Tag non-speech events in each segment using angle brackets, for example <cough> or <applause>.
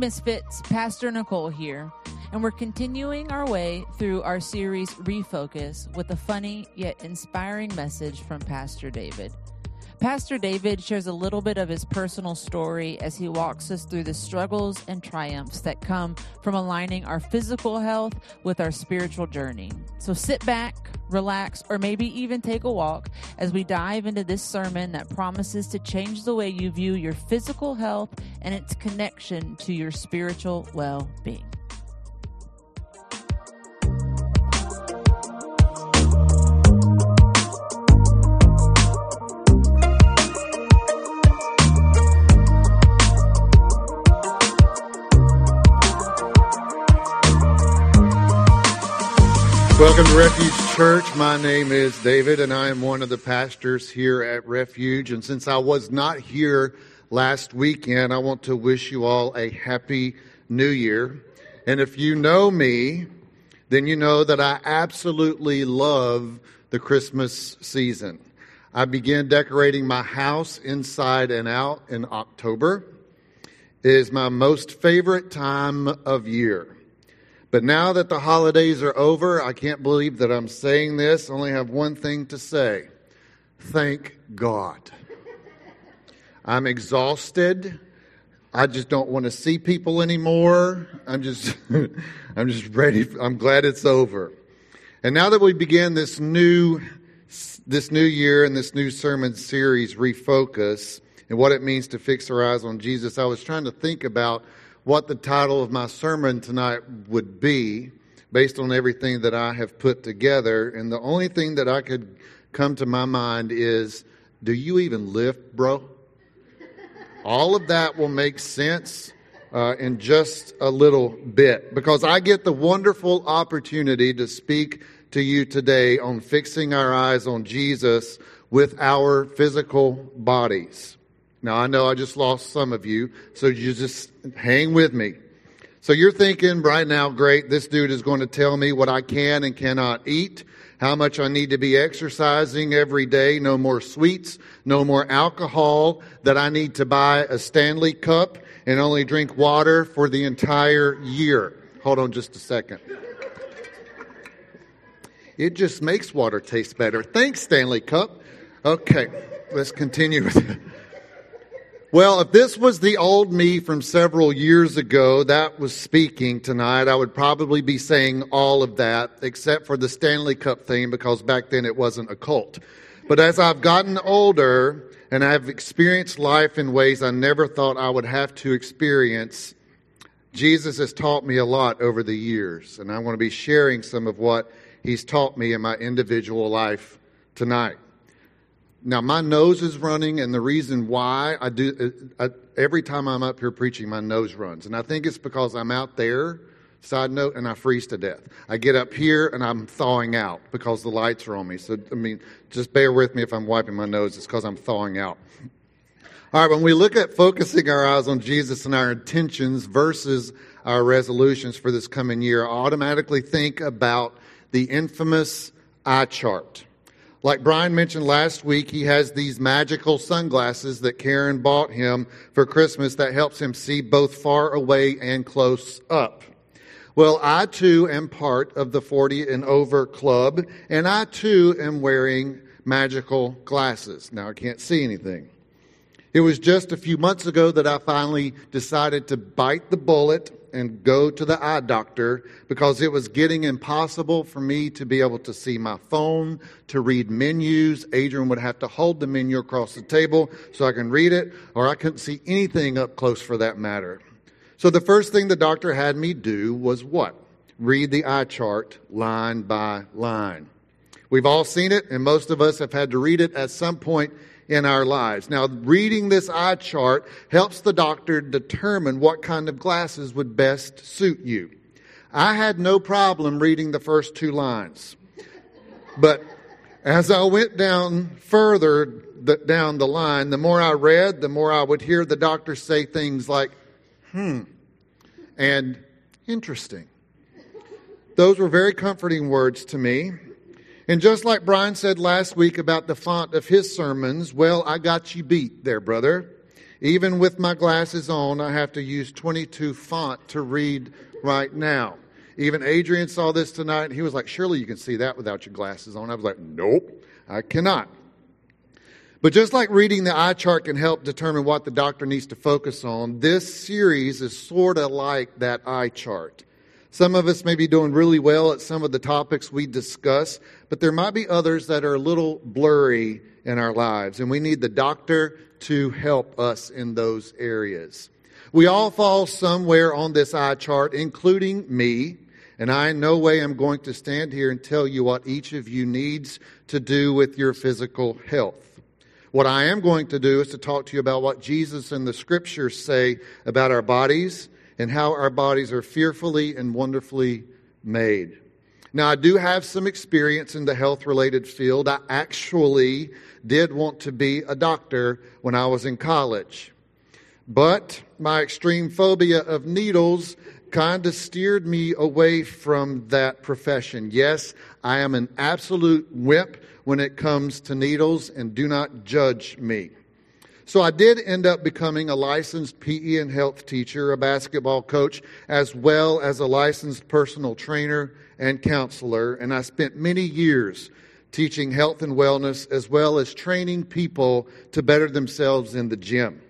Misfits, Pastor Nicole here, and we're continuing our way through our series Refocus with a funny yet inspiring message from Pastor David. Pastor David shares a little bit of his personal story as he walks us through the struggles and triumphs that come from aligning our physical health with our spiritual journey. So sit back, relax, or maybe even take a walk as we dive into this sermon that promises to change the way you view your physical health and its connection to your spiritual well being. Welcome to Refuge Church. My name is David, and I am one of the pastors here at Refuge. And since I was not here last weekend, I want to wish you all a happy new year. And if you know me, then you know that I absolutely love the Christmas season. I began decorating my house inside and out in October. It is my most favorite time of year. But now that the holidays are over, I can't believe that I'm saying this. I only have one thing to say. Thank God. I'm exhausted. I just don't want to see people anymore. I'm just <laughs> I'm just ready. I'm glad it's over. And now that we begin this new this new year and this new sermon series refocus and what it means to fix our eyes on Jesus, I was trying to think about what the title of my sermon tonight would be based on everything that I have put together. And the only thing that I could come to my mind is do you even lift, bro? <laughs> All of that will make sense uh, in just a little bit because I get the wonderful opportunity to speak to you today on fixing our eyes on Jesus with our physical bodies. Now, I know I just lost some of you, so you just hang with me. So you're thinking right now, great, this dude is going to tell me what I can and cannot eat, how much I need to be exercising every day, no more sweets, no more alcohol, that I need to buy a Stanley cup and only drink water for the entire year. Hold on just a second. It just makes water taste better. Thanks, Stanley Cup. Okay, let's continue with it. Well, if this was the old me from several years ago that was speaking tonight, I would probably be saying all of that except for the Stanley Cup thing because back then it wasn't a cult. But as I've gotten older and I've experienced life in ways I never thought I would have to experience, Jesus has taught me a lot over the years. And I want to be sharing some of what he's taught me in my individual life tonight. Now, my nose is running, and the reason why I do, I, every time I'm up here preaching, my nose runs. And I think it's because I'm out there, side note, and I freeze to death. I get up here and I'm thawing out because the lights are on me. So, I mean, just bear with me if I'm wiping my nose, it's because I'm thawing out. All right, when we look at focusing our eyes on Jesus and our intentions versus our resolutions for this coming year, I automatically think about the infamous eye chart. Like Brian mentioned last week, he has these magical sunglasses that Karen bought him for Christmas that helps him see both far away and close up. Well, I too am part of the 40 and over club, and I too am wearing magical glasses. Now I can't see anything. It was just a few months ago that I finally decided to bite the bullet and go to the eye doctor because it was getting impossible for me to be able to see my phone, to read menus. Adrian would have to hold the menu across the table so I can read it, or I couldn't see anything up close for that matter. So the first thing the doctor had me do was what? Read the eye chart line by line. We've all seen it, and most of us have had to read it at some point in our lives. Now, reading this eye chart helps the doctor determine what kind of glasses would best suit you. I had no problem reading the first two lines. But as I went down further down the line, the more I read, the more I would hear the doctor say things like, hmm, and interesting. Those were very comforting words to me. And just like Brian said last week about the font of his sermons, well, I got you beat there, brother. Even with my glasses on, I have to use 22 font to read right now. Even Adrian saw this tonight and he was like, Surely you can see that without your glasses on. I was like, Nope, I cannot. But just like reading the eye chart can help determine what the doctor needs to focus on, this series is sort of like that eye chart. Some of us may be doing really well at some of the topics we discuss, but there might be others that are a little blurry in our lives, and we need the doctor to help us in those areas. We all fall somewhere on this eye chart, including me, and I in no way am going to stand here and tell you what each of you needs to do with your physical health. What I am going to do is to talk to you about what Jesus and the scriptures say about our bodies and how our bodies are fearfully and wonderfully made. Now, I do have some experience in the health related field. I actually did want to be a doctor when I was in college. But my extreme phobia of needles kind of steered me away from that profession. Yes, I am an absolute wimp when it comes to needles, and do not judge me. So I did end up becoming a licensed PE and health teacher, a basketball coach, as well as a licensed personal trainer and counselor. And I spent many years teaching health and wellness as well as training people to better themselves in the gym.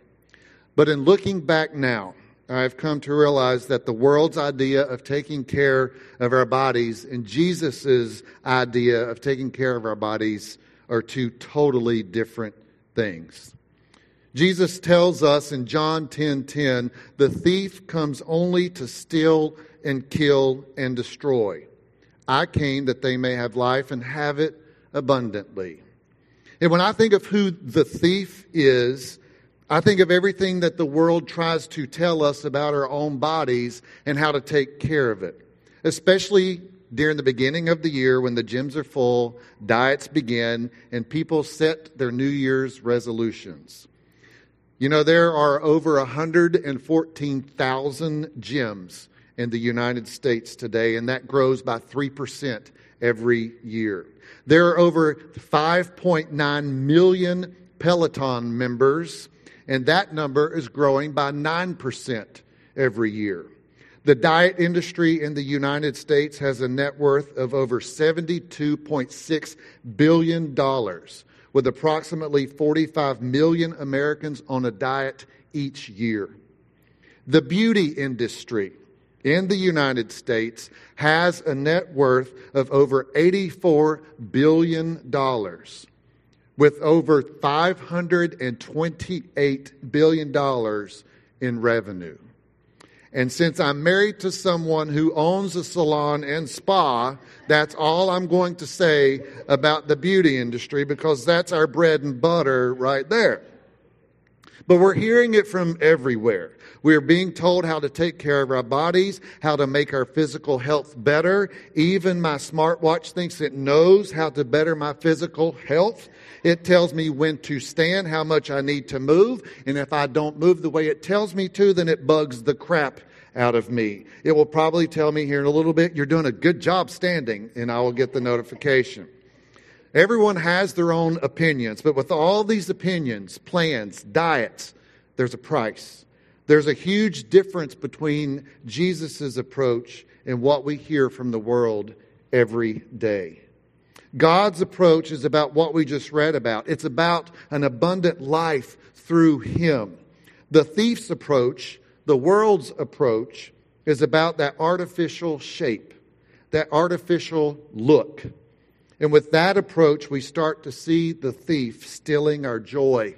But in looking back now, I've come to realize that the world's idea of taking care of our bodies and Jesus' idea of taking care of our bodies are two totally different things. Jesus tells us in John 10:10, 10, 10, the thief comes only to steal and kill and destroy. I came that they may have life and have it abundantly. And when I think of who the thief is, I think of everything that the world tries to tell us about our own bodies and how to take care of it, especially during the beginning of the year when the gyms are full, diets begin, and people set their New Year's resolutions. You know, there are over 114,000 gyms in the United States today, and that grows by 3% every year. There are over 5.9 million Peloton members and that number is growing by 9% every year. The diet industry in the United States has a net worth of over $72.6 billion, with approximately 45 million Americans on a diet each year. The beauty industry in the United States has a net worth of over $84 billion with over $528 billion in revenue. And since I'm married to someone who owns a salon and spa, that's all I'm going to say about the beauty industry because that's our bread and butter right there. But we're hearing it from everywhere. We're being told how to take care of our bodies, how to make our physical health better. Even my smartwatch thinks it knows how to better my physical health. It tells me when to stand, how much I need to move, and if I don't move the way it tells me to, then it bugs the crap out of me. It will probably tell me here in a little bit, you're doing a good job standing, and I will get the notification. Everyone has their own opinions, but with all these opinions, plans, diets, there's a price. There's a huge difference between Jesus' approach and what we hear from the world every day. God's approach is about what we just read about. It's about an abundant life through Him. The thief's approach, the world's approach, is about that artificial shape, that artificial look. And with that approach, we start to see the thief stealing our joy,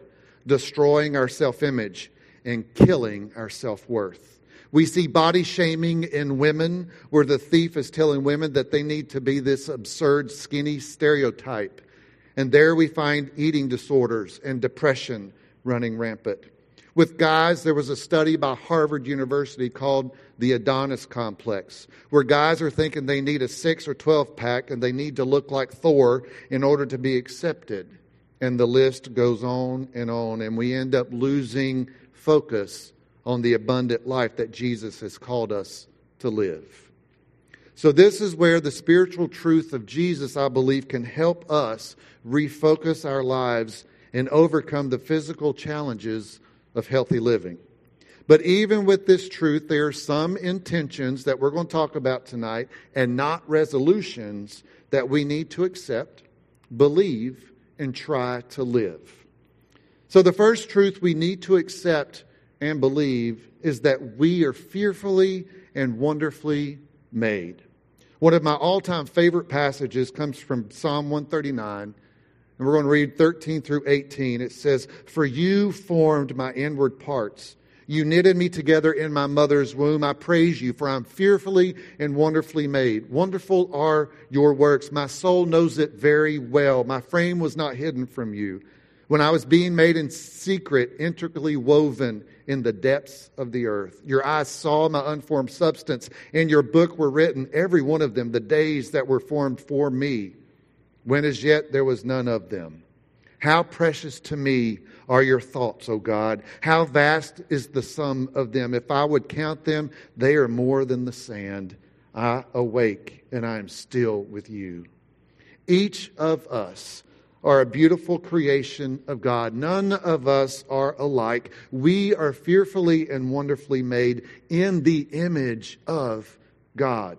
destroying our self image, and killing our self worth. We see body shaming in women, where the thief is telling women that they need to be this absurd, skinny stereotype. And there we find eating disorders and depression running rampant. With guys, there was a study by Harvard University called the Adonis Complex, where guys are thinking they need a six or 12 pack and they need to look like Thor in order to be accepted. And the list goes on and on, and we end up losing focus on the abundant life that Jesus has called us to live. So, this is where the spiritual truth of Jesus, I believe, can help us refocus our lives and overcome the physical challenges of healthy living. But even with this truth, there are some intentions that we're going to talk about tonight and not resolutions that we need to accept, believe, and try to live. So, the first truth we need to accept and believe is that we are fearfully and wonderfully made. One of my all time favorite passages comes from Psalm 139. And we're going to read 13 through 18. It says, For you formed my inward parts. You knitted me together in my mother's womb. I praise you, for I'm fearfully and wonderfully made. Wonderful are your works. My soul knows it very well. My frame was not hidden from you. When I was being made in secret, intricately woven in the depths of the earth, your eyes saw my unformed substance. In your book were written, every one of them, the days that were formed for me, when as yet there was none of them. How precious to me are your thoughts, O God. How vast is the sum of them. If I would count them, they are more than the sand. I awake and I am still with you. Each of us are a beautiful creation of God. None of us are alike. We are fearfully and wonderfully made in the image of God.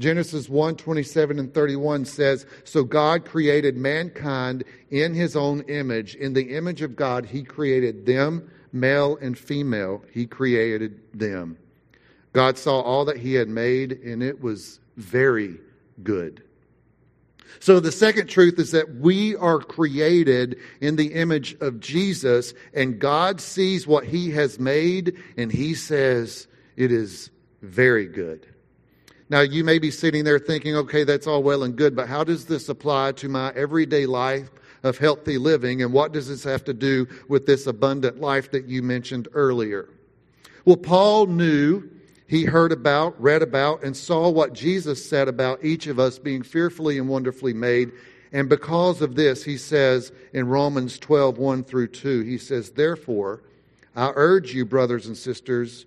Genesis 1 27 and 31 says, So God created mankind in his own image. In the image of God, he created them, male and female, he created them. God saw all that he had made, and it was very good. So, the second truth is that we are created in the image of Jesus, and God sees what He has made, and He says it is very good. Now, you may be sitting there thinking, okay, that's all well and good, but how does this apply to my everyday life of healthy living, and what does this have to do with this abundant life that you mentioned earlier? Well, Paul knew he heard about, read about, and saw what Jesus said about each of us being fearfully and wonderfully made. And because of this, he says in Romans 12, 1 through 2, he says, Therefore, I urge you, brothers and sisters,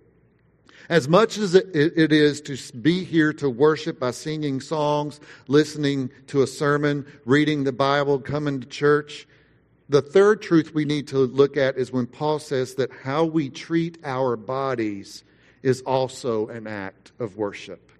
As much as it is to be here to worship by singing songs, listening to a sermon, reading the Bible, coming to church, the third truth we need to look at is when Paul says that how we treat our bodies is also an act of worship.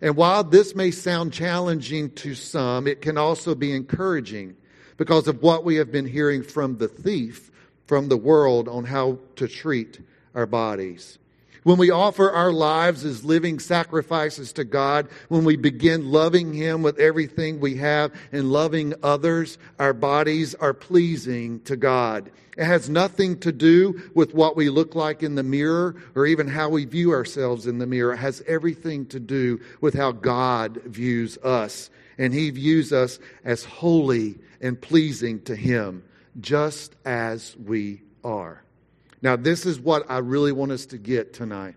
And while this may sound challenging to some, it can also be encouraging because of what we have been hearing from the thief, from the world, on how to treat our bodies. When we offer our lives as living sacrifices to God, when we begin loving Him with everything we have and loving others, our bodies are pleasing to God. It has nothing to do with what we look like in the mirror or even how we view ourselves in the mirror. It has everything to do with how God views us. And He views us as holy and pleasing to Him, just as we are. Now, this is what I really want us to get tonight.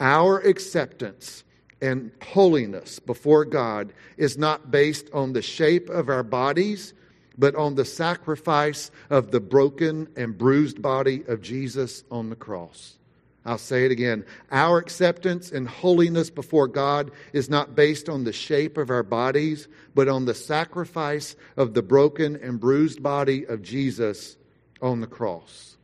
Our acceptance and holiness before God is not based on the shape of our bodies, but on the sacrifice of the broken and bruised body of Jesus on the cross. I'll say it again. Our acceptance and holiness before God is not based on the shape of our bodies, but on the sacrifice of the broken and bruised body of Jesus on the cross.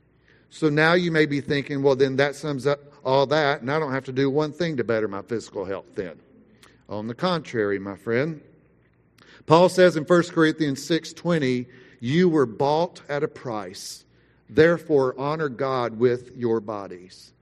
So now you may be thinking, well, then that sums up all that, and I don't have to do one thing to better my physical health then. On the contrary, my friend, Paul says in 1 Corinthians 6:20, "You were bought at a price. Therefore honor God with your bodies."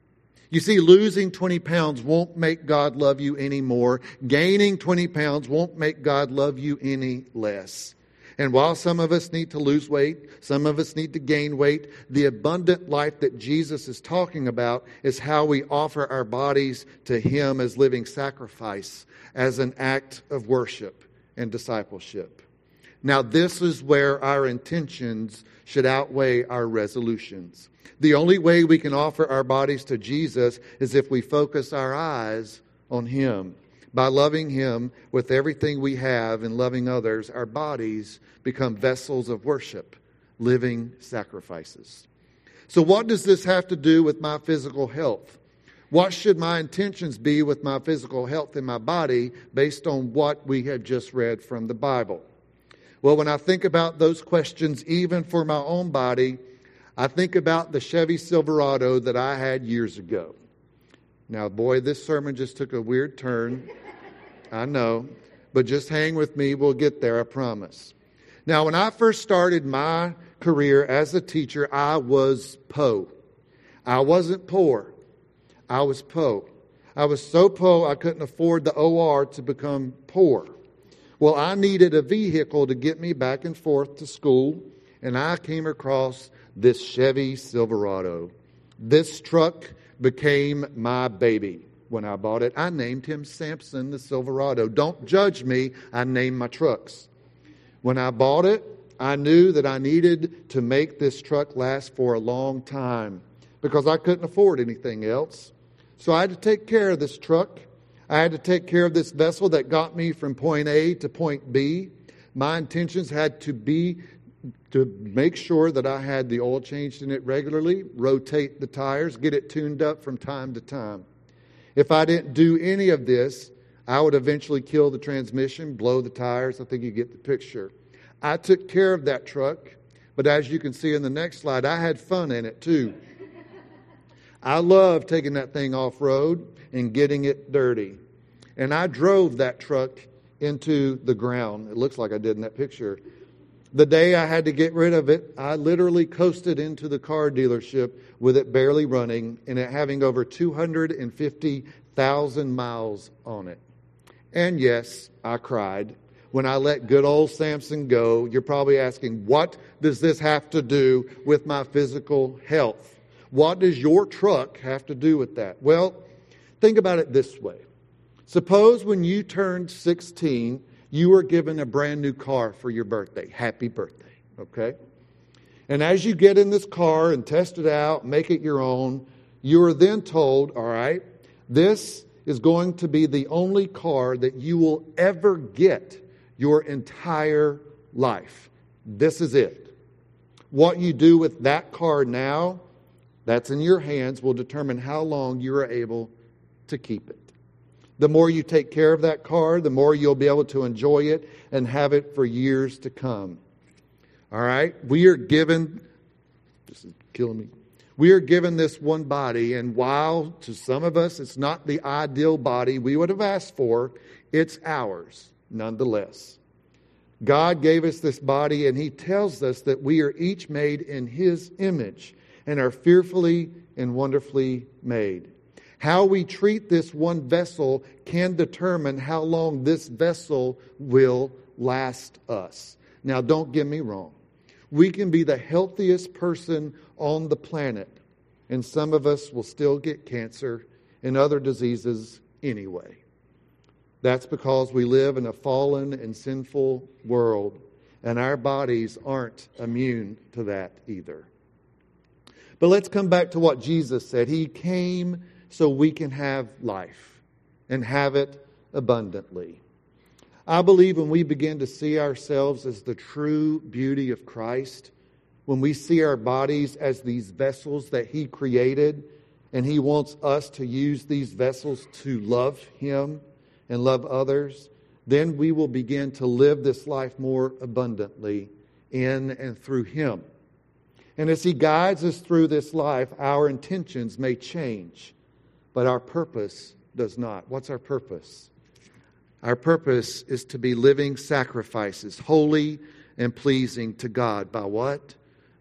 You see, losing 20 pounds won't make God love you any more. Gaining 20 pounds won't make God love you any less. And while some of us need to lose weight, some of us need to gain weight, the abundant life that Jesus is talking about is how we offer our bodies to Him as living sacrifice, as an act of worship and discipleship. Now, this is where our intentions should outweigh our resolutions. The only way we can offer our bodies to Jesus is if we focus our eyes on Him. By loving Him with everything we have and loving others, our bodies become vessels of worship, living sacrifices. So, what does this have to do with my physical health? What should my intentions be with my physical health in my body based on what we have just read from the Bible? Well, when I think about those questions, even for my own body, I think about the Chevy Silverado that I had years ago. Now, boy, this sermon just took a weird turn. I know. But just hang with me. We'll get there, I promise. Now, when I first started my career as a teacher, I was po. I wasn't poor. I was po. I was so po I couldn't afford the OR to become poor. Well, I needed a vehicle to get me back and forth to school, and I came across this Chevy Silverado. This truck became my baby when I bought it. I named him Samson the Silverado. Don't judge me, I named my trucks. When I bought it, I knew that I needed to make this truck last for a long time because I couldn't afford anything else. So I had to take care of this truck. I had to take care of this vessel that got me from point A to point B. My intentions had to be to make sure that I had the oil changed in it regularly, rotate the tires, get it tuned up from time to time. If I didn't do any of this, I would eventually kill the transmission, blow the tires. I think you get the picture. I took care of that truck, but as you can see in the next slide, I had fun in it too. I loved taking that thing off road and getting it dirty. And I drove that truck into the ground. It looks like I did in that picture. The day I had to get rid of it, I literally coasted into the car dealership with it barely running and it having over 250,000 miles on it. And yes, I cried. When I let good old Samson go, you're probably asking, what does this have to do with my physical health? What does your truck have to do with that? Well, think about it this way. Suppose when you turned 16, you were given a brand new car for your birthday. Happy birthday, okay? And as you get in this car and test it out, make it your own, you are then told, all right, this is going to be the only car that you will ever get your entire life. This is it. What you do with that car now, that's in your hands, will determine how long you are able to keep it. The more you take care of that car, the more you'll be able to enjoy it and have it for years to come. All right? We are given, this is killing me. We are given this one body, and while to some of us it's not the ideal body we would have asked for, it's ours nonetheless. God gave us this body, and He tells us that we are each made in His image and are fearfully and wonderfully made. How we treat this one vessel can determine how long this vessel will last us. Now, don't get me wrong. We can be the healthiest person on the planet, and some of us will still get cancer and other diseases anyway. That's because we live in a fallen and sinful world, and our bodies aren't immune to that either. But let's come back to what Jesus said. He came so we can have life and have it abundantly. I believe when we begin to see ourselves as the true beauty of Christ, when we see our bodies as these vessels that He created, and He wants us to use these vessels to love Him and love others, then we will begin to live this life more abundantly in and through Him. And as He guides us through this life, our intentions may change but our purpose does not. What's our purpose? Our purpose is to be living sacrifices, holy and pleasing to God. By what?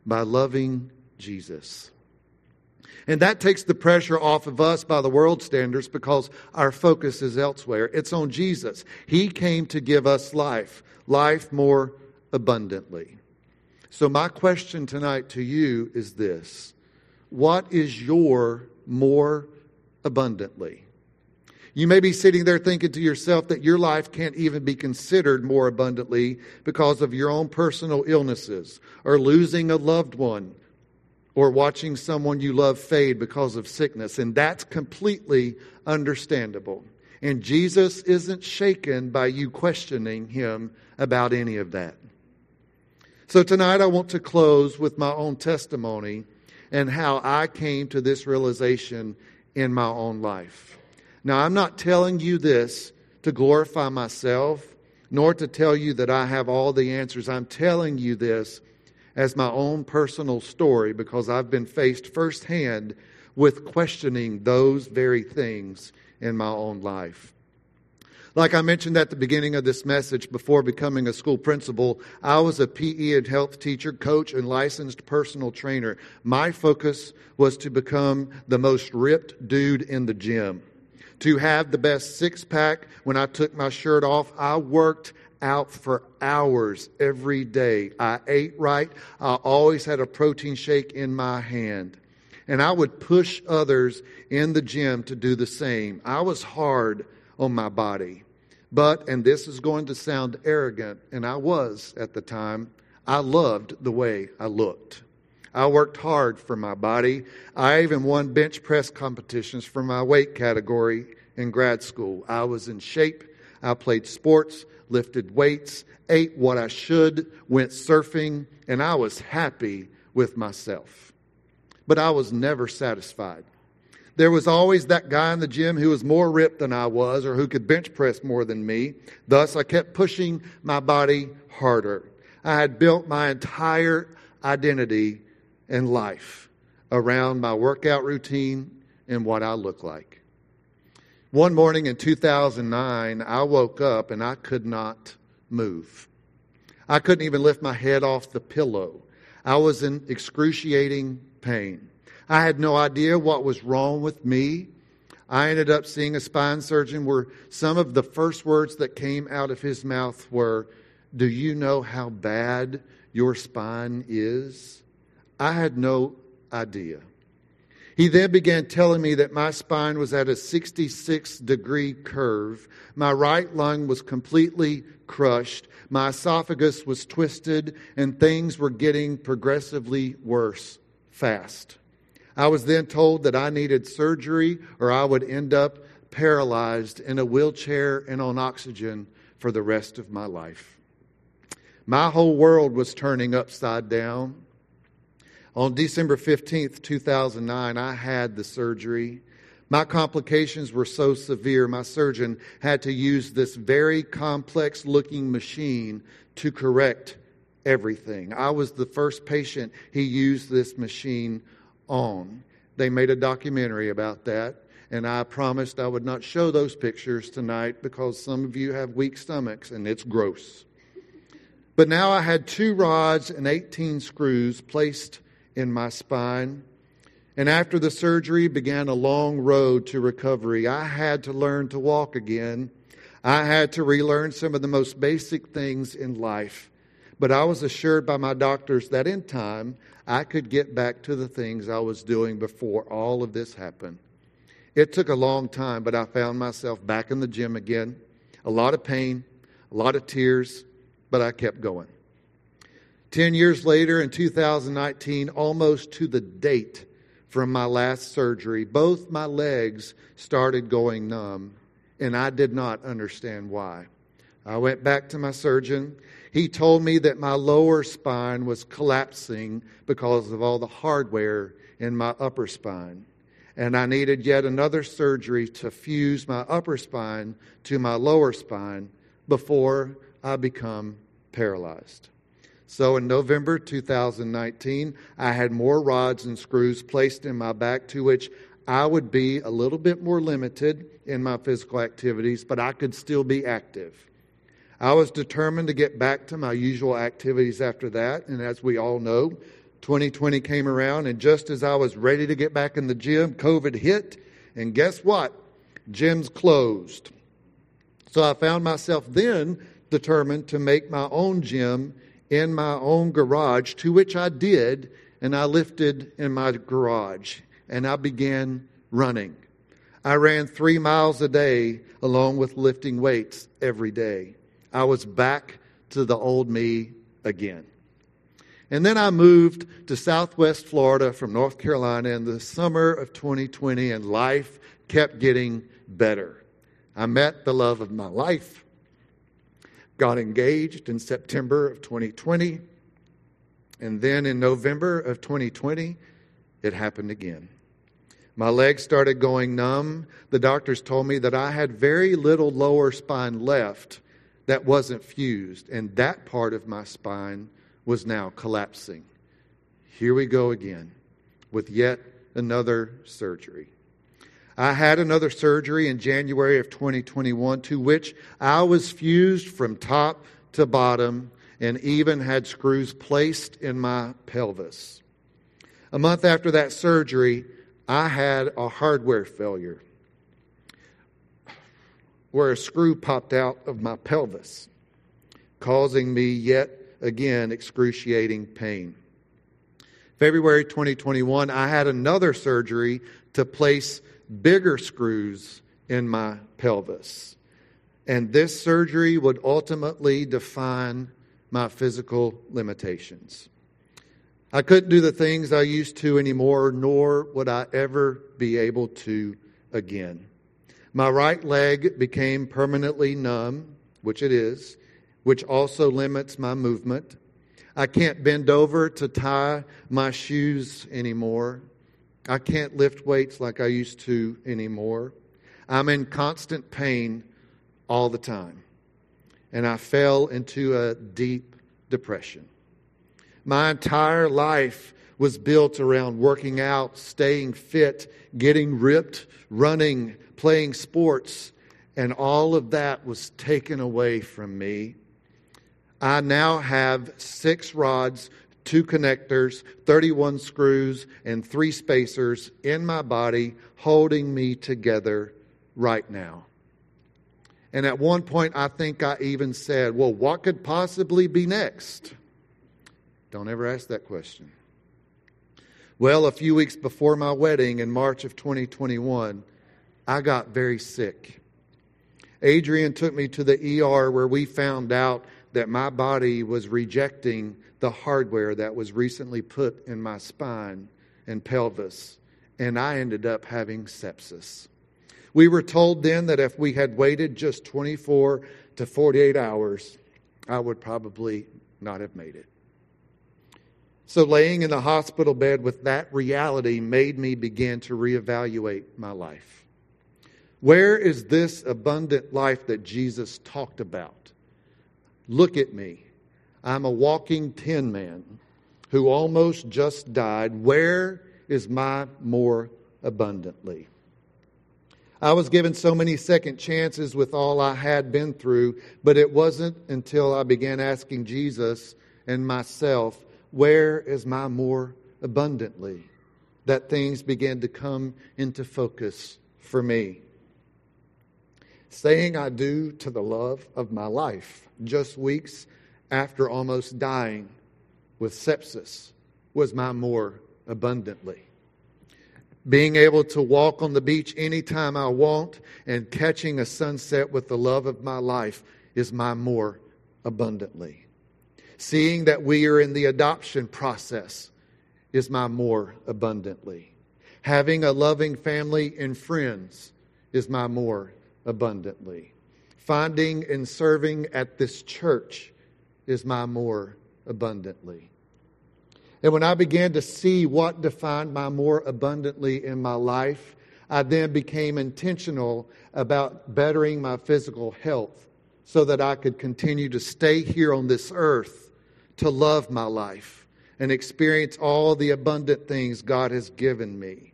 By loving Jesus. And that takes the pressure off of us by the world standards because our focus is elsewhere. It's on Jesus. He came to give us life, life more abundantly. So, my question tonight to you is this What is your more abundantly. You may be sitting there thinking to yourself that your life can't even be considered more abundantly because of your own personal illnesses, or losing a loved one, or watching someone you love fade because of sickness. And that's completely understandable. And Jesus isn't shaken by you questioning him about any of that. So tonight I want to close with my own testimony and how I came to this realization in my own life. Now, I'm not telling you this to glorify myself, nor to tell you that I have all the answers. I'm telling you this as my own personal story because I've been faced firsthand with questioning those very things in my own life. Like I mentioned at the beginning of this message, before becoming a school principal, I was a PE and health teacher, coach, and licensed personal trainer. My focus was to become the most ripped dude in the gym, to have the best six pack when I took my shirt off. I worked out for hours every day. I ate right. I always had a protein shake in my hand. And I would push others in the gym to do the same. I was hard on my body. But, and this is going to sound arrogant, and I was at the time, I loved the way I looked. I worked hard for my body. I even won bench press competitions for my weight category in grad school. I was in shape. I played sports, lifted weights, ate what I should, went surfing, and I was happy with myself. But I was never satisfied. There was always that guy in the gym who was more ripped than I was or who could bench press more than me. Thus, I kept pushing my body harder. I had built my entire identity and life around my workout routine and what I look like. One morning in 2009, I woke up and I could not move. I couldn't even lift my head off the pillow. I was in excruciating pain. I had no idea what was wrong with me. I ended up seeing a spine surgeon where some of the first words that came out of his mouth were, Do you know how bad your spine is? I had no idea. He then began telling me that my spine was at a 66 degree curve. My right lung was completely crushed. My esophagus was twisted, and things were getting progressively worse fast. I was then told that I needed surgery or I would end up paralyzed in a wheelchair and on oxygen for the rest of my life. My whole world was turning upside down. On December 15th, 2009, I had the surgery. My complications were so severe, my surgeon had to use this very complex looking machine to correct everything. I was the first patient he used this machine on. They made a documentary about that, and I promised I would not show those pictures tonight because some of you have weak stomachs and it's gross. But now I had two rods and 18 screws placed in my spine. And after the surgery began a long road to recovery. I had to learn to walk again. I had to relearn some of the most basic things in life. But I was assured by my doctors that in time I could get back to the things I was doing before all of this happened. It took a long time, but I found myself back in the gym again. A lot of pain, a lot of tears, but I kept going. Ten years later, in 2019, almost to the date from my last surgery, both my legs started going numb, and I did not understand why. I went back to my surgeon he told me that my lower spine was collapsing because of all the hardware in my upper spine. And I needed yet another surgery to fuse my upper spine to my lower spine before I become paralyzed. So in November 2019, I had more rods and screws placed in my back to which I would be a little bit more limited in my physical activities, but I could still be active. I was determined to get back to my usual activities after that. And as we all know, 2020 came around, and just as I was ready to get back in the gym, COVID hit. And guess what? Gyms closed. So I found myself then determined to make my own gym in my own garage, to which I did, and I lifted in my garage, and I began running. I ran three miles a day along with lifting weights every day. I was back to the old me again. And then I moved to Southwest Florida from North Carolina in the summer of 2020, and life kept getting better. I met the love of my life, got engaged in September of 2020, and then in November of 2020, it happened again. My legs started going numb. The doctors told me that I had very little lower spine left that wasn't fused, and that part of my spine was now collapsing. Here we go again with yet another surgery. I had another surgery in January of 2021 to which I was fused from top to bottom and even had screws placed in my pelvis. A month after that surgery, I had a hardware failure where a screw popped out of my pelvis, causing me yet again excruciating pain. February 2021, I had another surgery to place bigger screws in my pelvis. And this surgery would ultimately define my physical limitations. I couldn't do the things I used to anymore, nor would I ever be able to again. My right leg became permanently numb, which it is, which also limits my movement. I can't bend over to tie my shoes anymore. I can't lift weights like I used to anymore. I'm in constant pain all the time. And I fell into a deep depression. My entire life was built around working out, staying fit, getting ripped, running, playing sports, and all of that was taken away from me. I now have six rods, two connectors, 31 screws, and three spacers in my body holding me together right now. And at one point, I think I even said, Well, what could possibly be next? Don't ever ask that question. Well, a few weeks before my wedding in March of 2021, I got very sick. Adrian took me to the ER where we found out that my body was rejecting the hardware that was recently put in my spine and pelvis, and I ended up having sepsis. We were told then that if we had waited just 24 to 48 hours, I would probably not have made it. So, laying in the hospital bed with that reality made me begin to reevaluate my life. Where is this abundant life that Jesus talked about? Look at me. I'm a walking tin man who almost just died. Where is my more abundantly? I was given so many second chances with all I had been through, but it wasn't until I began asking Jesus and myself where is my more abundantly? That things began to come into focus for me. Saying I do to the love of my life just weeks after almost dying with sepsis was my more abundantly. Being able to walk on the beach anytime I want and catching a sunset with the love of my life is my more abundantly. Seeing that we are in the adoption process is my more abundantly. Having a loving family and friends is my more abundantly. Finding and serving at this church is my more abundantly. And when I began to see what defined my more abundantly in my life, I then became intentional about bettering my physical health so that I could continue to stay here on this earth to love my life and experience all the abundant things God has given me.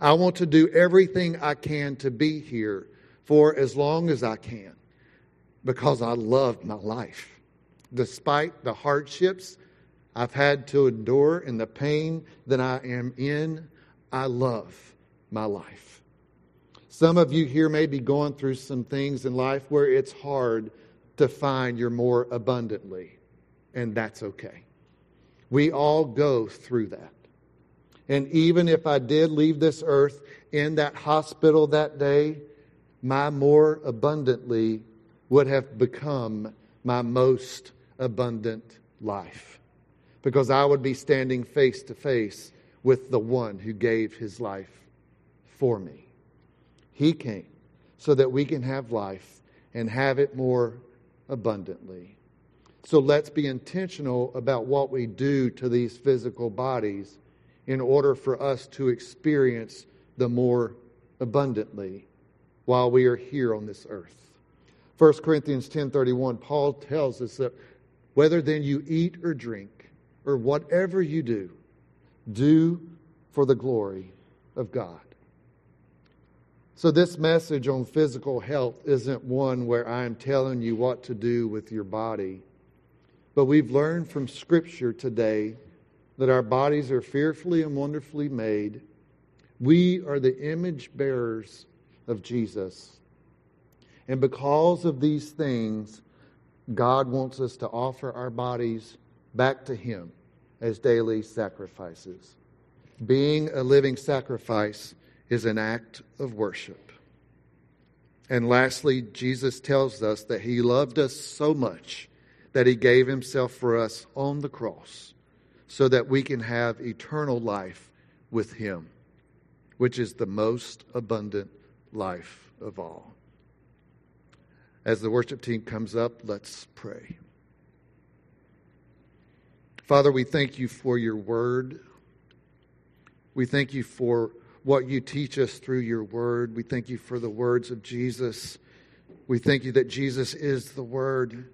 I want to do everything I can to be here for as long as I can because I love my life. Despite the hardships I've had to endure and the pain that I am in, I love my life. Some of you here may be going through some things in life where it's hard to find your more abundantly and that's okay. We all go through that. And even if I did leave this earth in that hospital that day, my more abundantly would have become my most abundant life. Because I would be standing face to face with the one who gave his life for me. He came so that we can have life and have it more abundantly. So let's be intentional about what we do to these physical bodies in order for us to experience the more abundantly while we are here on this earth. 1 Corinthians 10:31 Paul tells us that whether then you eat or drink or whatever you do do for the glory of God. So, this message on physical health isn't one where I'm telling you what to do with your body, but we've learned from Scripture today that our bodies are fearfully and wonderfully made. We are the image bearers of Jesus. And because of these things, God wants us to offer our bodies back to Him as daily sacrifices. Being a living sacrifice is an act of worship. And lastly, Jesus tells us that He loved us so much that He gave Himself for us on the cross so that we can have eternal life with Him, which is the most abundant life of all. As the worship team comes up, let's pray. Father, we thank you for your word. We thank you for what you teach us through your word. We thank you for the words of Jesus. We thank you that Jesus is the word.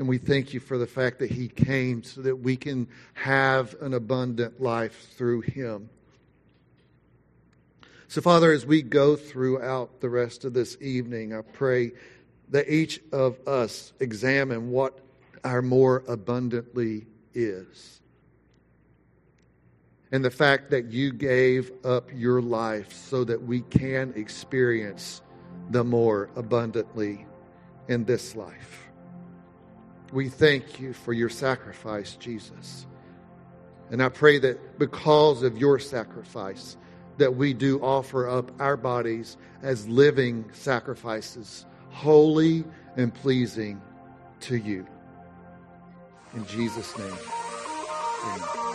And we thank you for the fact that he came so that we can have an abundant life through him. So, Father, as we go throughout the rest of this evening, I pray that each of us examine what our more abundantly is. And the fact that you gave up your life so that we can experience the more abundantly in this life. We thank you for your sacrifice, Jesus. And I pray that because of your sacrifice, that we do offer up our bodies as living sacrifices, holy and pleasing to you. In Jesus' name, amen.